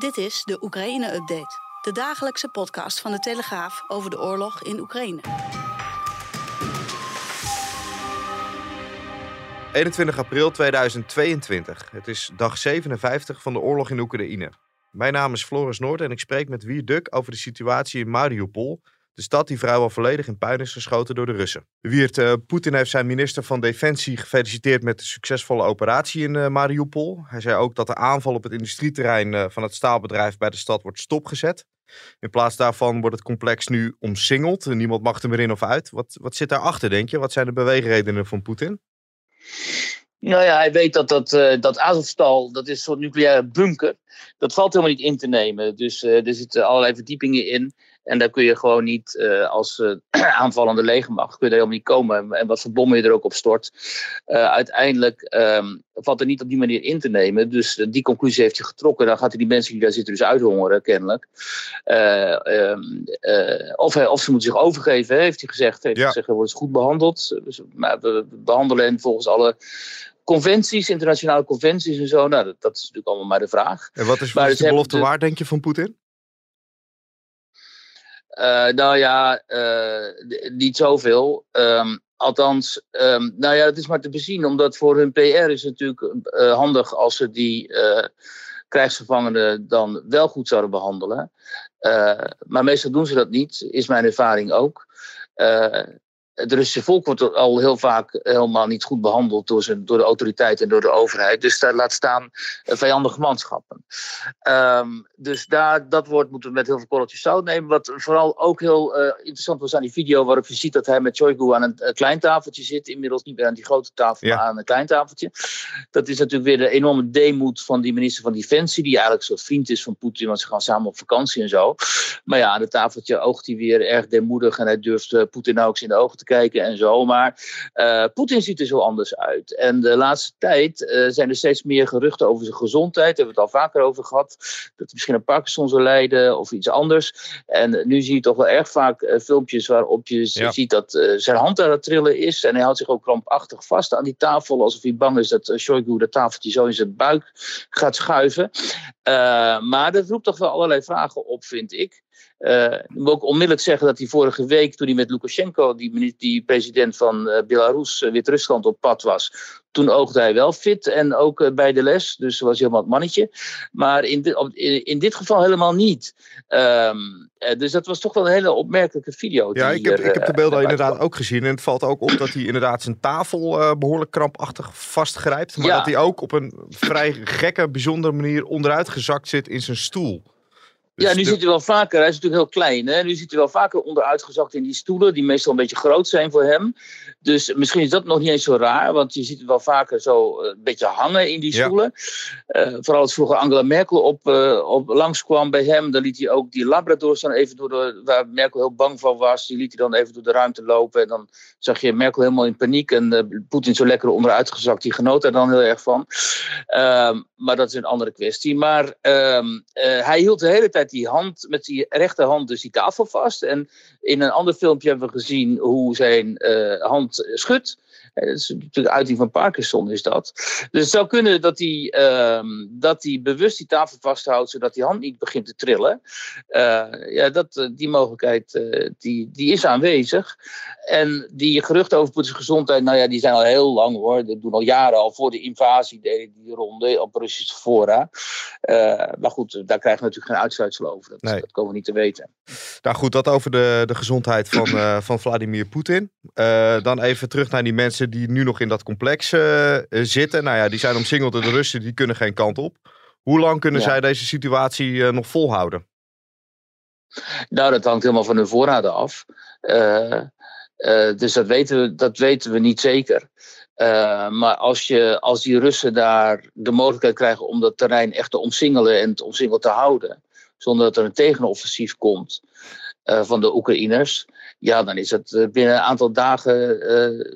Dit is de Oekraïne-update, de dagelijkse podcast van de Telegraaf over de oorlog in Oekraïne. 21 april 2022. Het is dag 57 van de oorlog in Oekraïne. Mijn naam is Floris Noord en ik spreek met Wier Duk over de situatie in Mariupol, de stad die vrijwel volledig in puin is geschoten door de Russen. Wiert, uh, Poetin heeft zijn minister van Defensie gefeliciteerd met de succesvolle operatie in uh, Mariupol. Hij zei ook dat de aanval op het industrieterrein uh, van het staalbedrijf bij de stad wordt stopgezet. In plaats daarvan wordt het complex nu omsingeld. Niemand mag er meer in of uit. Wat, wat zit daarachter, denk je? Wat zijn de beweegredenen van Poetin? Nou ja, hij weet dat dat, dat Azovstal, dat is een soort nucleaire bunker. Dat valt helemaal niet in te nemen. Dus er zitten allerlei verdiepingen in. En daar kun je gewoon niet uh, als aanvallende legermacht kun je helemaal niet komen. En wat voor bommen je er ook op stort. uiteindelijk um, valt er niet op die manier in te nemen. Dus die conclusie heeft hij getrokken. Dan gaat hij die mensen die daar zitten dus uithongeren, kennelijk. Um, of, hij, of ze moeten zich overgeven, heeft hij gezegd. Heeft ja. gezegd, we worden goed behandeld. Dus, maar we behandelen hen volgens alle conventies, internationale conventies en zo. Nou, dat, dat, is natuurlijk allemaal maar de vraag. En wat is, wat is de belofte de... waard, denk je, van Poetin? Uh, nou ja, uh, niet zoveel. Um, althans, um, nou ja, het is maar te bezien, omdat voor hun PR is het natuurlijk uh, handig als ze die krijgsgevangenen dan wel goed zouden behandelen. maar meestal doen ze dat niet, is mijn ervaring ook het Russische volk wordt al heel vaak helemaal niet goed behandeld door, zijn, door de autoriteit en door de overheid. Dus daar laat staan vijandige manschappen. Um, dus daar, dat woord moeten we met heel veel korreltjes zout nemen. Wat vooral ook heel uh, interessant was aan die video, waarop je ziet dat hij met Shoigu aan een, een klein tafeltje zit. Inmiddels niet meer aan die grote tafel, ja. maar aan een klein tafeltje. Dat is natuurlijk weer de enorme deemoed van die minister van Defensie, die eigenlijk soort vriend is van Poetin, want ze gaan samen op vakantie en zo. Maar ja, aan het tafeltje oogt hij weer erg deemoedig en hij durft uh, Poetin nauwelijks in de ogen te kijken en zo. Maar uh, Poetin ziet er zo anders uit. En de laatste tijd uh, zijn er steeds meer geruchten over zijn gezondheid. Daar hebben we het al vaker over gehad. Dat hij misschien een Parkinson zou lijden of iets anders. En nu zie je toch wel erg vaak uh, filmpjes waarop je ja. ziet dat zijn hand aan het trillen is. En hij houdt zich ook krampachtig vast aan die tafel. Alsof hij bang is dat Shoigu dat tafeltje zo in zijn buik gaat schuiven. maar dat roept toch wel allerlei vragen op, vind ik. Uh, ik moet ook onmiddellijk zeggen dat hij vorige week, toen hij met Lukashenko, die, die president van uh, Belarus, uh, Wit-Rusland, op pad was, toen oogde hij wel fit en ook bij de les. Dus was helemaal het mannetje. Maar in, di op, in, in, dit geval helemaal niet. Um, dus dat was toch wel een hele opmerkelijke video. Ja, ik heb, hier, ik heb de beelden inderdaad ook gezien. En het valt ook op dat hij inderdaad zijn tafel behoorlijk krampachtig vastgrijpt. Maar ja. dat hij ook op een vrij gekke, bijzondere manier onderuit gezakt zit in zijn stoel. Dus ja, nu de... ziet u wel vaker, hij is natuurlijk heel klein, hè? nu ziet u wel vaker onderuitgezakt in die stoelen, die meestal een beetje groot zijn voor hem. Dus misschien is dat nog niet eens zo raar, want je ziet het wel vaker zo een beetje hangen in die stoelen. Ja. Uh, vooral als vroeger Angela Merkel op, uh, op langskwam bij hem, dan liet hij ook die Labradors dan even door de, waar Merkel heel bang van was, die liet hij dan even door de ruimte lopen. En dan zag je Merkel helemaal in paniek en uh, Poetin zo lekker onderuitgezakt, die genoot er dan heel erg van. Ehm, maar dat is een andere kwestie. Maar ehm, hij hield de hele tijd die hand, met die rechterhand dus die tafel vast. En in een ander filmpje hebben we gezien hoe zijn uh, hand schudt. Dat is natuurlijk uiting van Parkinson is dat. Dus het zou kunnen dat hij, um, dat hij bewust die tafel vasthoudt, zodat die hand niet begint te trillen. Uh, ja, dat, die mogelijkheid uh, die, die is aanwezig. En die geruchten over Poetins gezondheid, nou ja, die zijn al heel lang hoor. Dat doen al jaren, al voor de invasie deden die ronde op Russische fora. Maar goed, daar krijgen we natuurlijk geen uitsluitsel over. Dat, nee. dat komen we niet te weten. Nou goed, dat over de, de gezondheid van, van Vladimir Poetin. Dan even terug naar die mensen die nu nog in dat complex uh, zitten. Nou ja, die zijn omsingeld door de Russen, die kunnen geen kant op. Hoe lang kunnen ja. zij deze situatie nog volhouden? Nou, dat hangt helemaal van hun voorraden af. Uh, dus dat weten, we, dat weten we niet zeker. Maar als, je, als die Russen daar de mogelijkheid krijgen om dat terrein echt te omsingelen en het omsingeld te houden, zonder dat er een tegenoffensief komt van de Oekraïners, ja, dan is het binnen een aantal dagen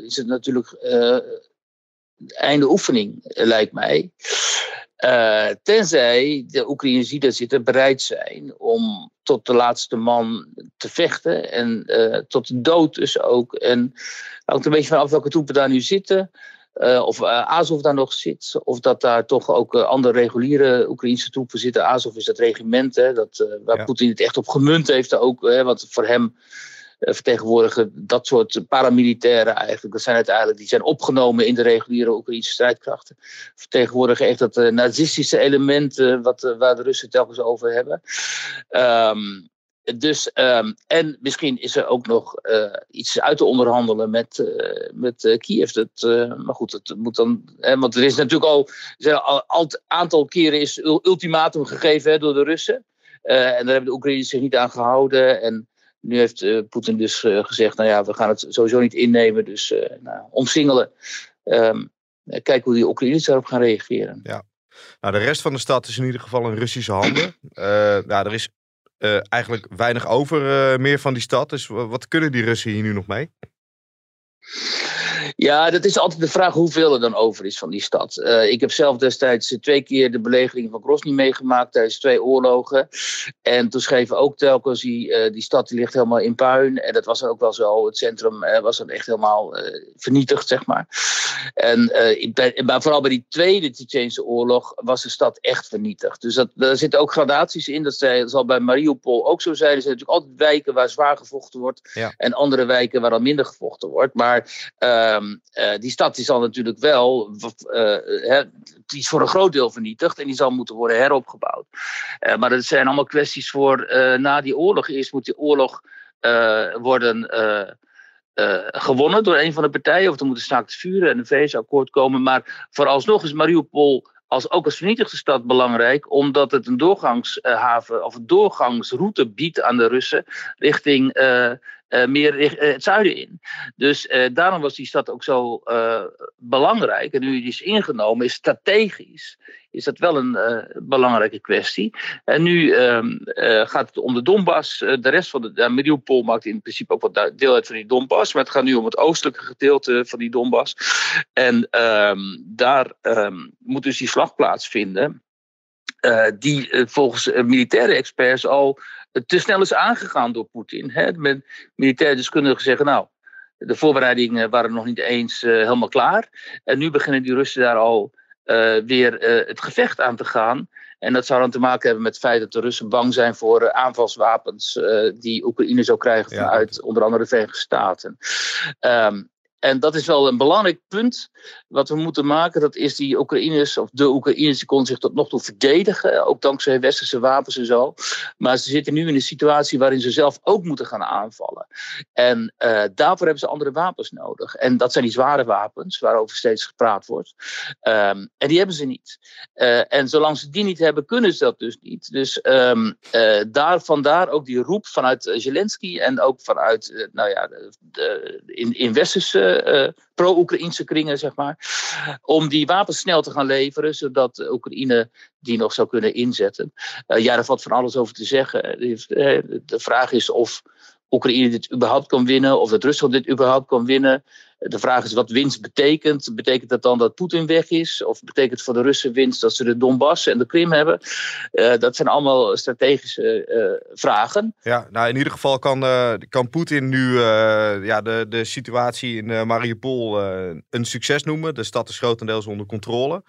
is het natuurlijk einde oefening, lijkt mij. Uh, tenzij de Oekraïners die daar zitten bereid zijn om tot de laatste man te vechten. En uh, tot de dood dus ook. En hangt een beetje vanaf welke troepen daar nu zitten. of Azov daar nog zit, of dat daar toch ook andere reguliere Oekraïnse troepen zitten. Azov is dat regiment hè, dat, waar Poetin het echt op gemunt heeft ook, hè, want voor hem vertegenwoordigen dat soort paramilitairen eigenlijk. Dat zijn uiteindelijk, die zijn opgenomen in de reguliere Oekraïnse strijdkrachten. Vertegenwoordigen echt dat nazistische element wat, waar de Russen telkens over hebben. Um, dus, um, en misschien is er ook nog iets uit te onderhandelen met, met Kiev. Dat, maar goed, dat moet dan. Hè, want er is natuurlijk al. een al, aantal keren is ultimatum gegeven hè, door de Russen. en daar hebben de Oekraïners zich niet aan gehouden. En nu heeft Poetin dus gezegd: nou ja, we gaan het sowieso niet innemen. Dus nou, omsingelen. Um, kijken hoe die Oekraïners daarop gaan reageren. Ja. Nou, de rest van de stad is in ieder geval in Russische handen. nou, er is uh, eigenlijk weinig over uh, meer van die stad. Dus wat kunnen die Russen hier nu nog mee? Ja, dat is altijd de vraag hoeveel er dan over is van die stad. Uh, ik heb zelf destijds twee keer de belegering van Grozny meegemaakt tijdens twee oorlogen. En toen schreven ook telkens, die, uh, die stad die ligt helemaal in puin. En dat was dan ook wel zo, het centrum uh, was dan echt helemaal vernietigd, zeg maar. En maar vooral bij die tweede Tsjetsjeense oorlog was de stad echt vernietigd. Dus dat, daar zitten ook gradaties in. Dat, zal bij Mariupol ook zo zijn. Er zijn natuurlijk altijd wijken waar zwaar gevochten wordt. Ja. En andere wijken waar dan minder gevochten wordt. Maar... Ehm, uh, die stad die zal natuurlijk wel, uh, die is voor een groot deel vernietigd en die zal moeten worden heropgebouwd. Uh, maar dat zijn allemaal kwesties voor na die oorlog. Eerst moet die oorlog worden gewonnen door een van de partijen, of er moet een staakt vuren en een vredesakkoord komen. Maar vooralsnog is Mariupol als, ook als vernietigde stad belangrijk, omdat het een doorgangshaven of een doorgangsroute biedt aan de Russen richting meer uh, het zuiden in. Dus daarom was die stad ook zo belangrijk. En nu die is ingenomen, is strategisch is dat wel een belangrijke kwestie. En nu ehm, gaat het om de Donbass. de rest van de. Ja, Mariupol maakt in principe ook wat deel uit van die Donbass. Maar het gaat nu om het oostelijke gedeelte van die Donbass. En um, daar um, moet dus die slag plaatsvinden. Uh, die uh, volgens uh, militaire experts al te snel is aangegaan door Poetin. Hè? Met militaire deskundigen zeggen, nou, de voorbereidingen waren nog niet eens helemaal klaar. En nu beginnen die Russen daar al weer het gevecht aan te gaan. En dat zou dan te maken hebben met het feit dat de Russen bang zijn voor aanvalswapens die Oekraïne zou krijgen vanuit onder andere de Verenigde Staten. Um, en dat is wel een belangrijk punt wat we moeten maken. Dat is die Oekraïners, of de Oekraïners, die konden zich tot nog toe verdedigen. Ook dankzij westerse wapens en zo. Maar ze zitten nu in een situatie waarin ze zelf ook moeten gaan aanvallen. En uh, daarvoor hebben ze andere wapens nodig. En dat zijn die zware wapens, waarover steeds gepraat wordt. Um, en die hebben ze niet. Uh, en zolang ze die niet hebben, kunnen ze dat dus niet. Dus uh, daar, vandaar ook die roep vanuit Zelensky en ook vanuit, nou ja, de, de, in, in westerse pro-Oekraïnse kringen, zeg maar. Om die wapens snel te gaan leveren, zodat Oekraïne die nog zou kunnen inzetten. Uh, ja, daar valt van alles over te zeggen. De vraag is of Oekraïne dit überhaupt kan winnen, of dat Rusland dit überhaupt kan winnen. De vraag is wat winst betekent. Betekent dat dan dat Poetin weg is? Of betekent voor de Russen winst dat ze de Donbass en de Krim hebben? Uh, dat zijn allemaal strategische uh, vragen. Ja, nou in ieder geval kan, uh, kan Poetin nu ja, de, de situatie in Mariupol een succes noemen. De stad is grotendeels onder controle.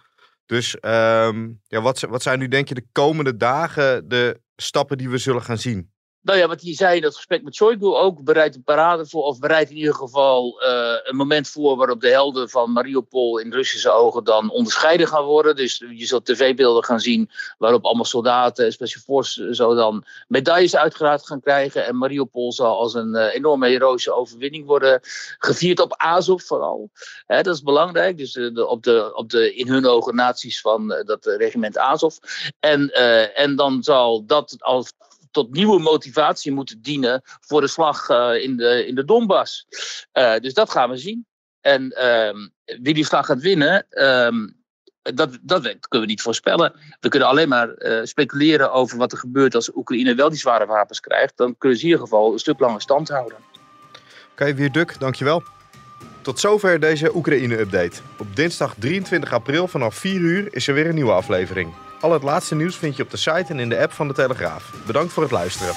Dus um, ja, wat, wat zijn nu denk je de komende dagen de stappen die we zullen gaan zien? Nou ja, wat hij zei in dat gesprek met Shoigu ook, bereidt een parade voor, of bereidt in ieder geval uh, een moment voor waarop de helden van Mariupol in Russische ogen dan onderscheiden gaan worden. Dus je zult tv-beelden gaan zien waarop allemaal soldaten en Special Force zo dan medailles uitgeraad gaan krijgen. En Mariupol zal als een uh, enorme heroïsche overwinning worden gevierd op Azov vooral. Hè, dat is belangrijk, dus op, de, op de in hun ogen naties van dat regiment Azov. En, en dan zal dat als tot nieuwe motivatie moeten dienen voor de slag uh, in, de, in de Donbass. Uh, dus dat gaan we zien. En uh, wie die slag gaat winnen, ehm, dat, dat kunnen we niet voorspellen. We kunnen alleen maar uh, speculeren over wat er gebeurt als Oekraïne wel die zware wapens krijgt. Dan kunnen ze in ieder geval een stuk langer stand houden. Oké, okay, weer Duk, dankjewel. Tot zover deze Oekraïne-update. Op dinsdag 23 april vanaf 4 uur is er weer een nieuwe aflevering. Al het laatste nieuws vind je op de site en in de app van de Telegraaf. Bedankt voor het luisteren.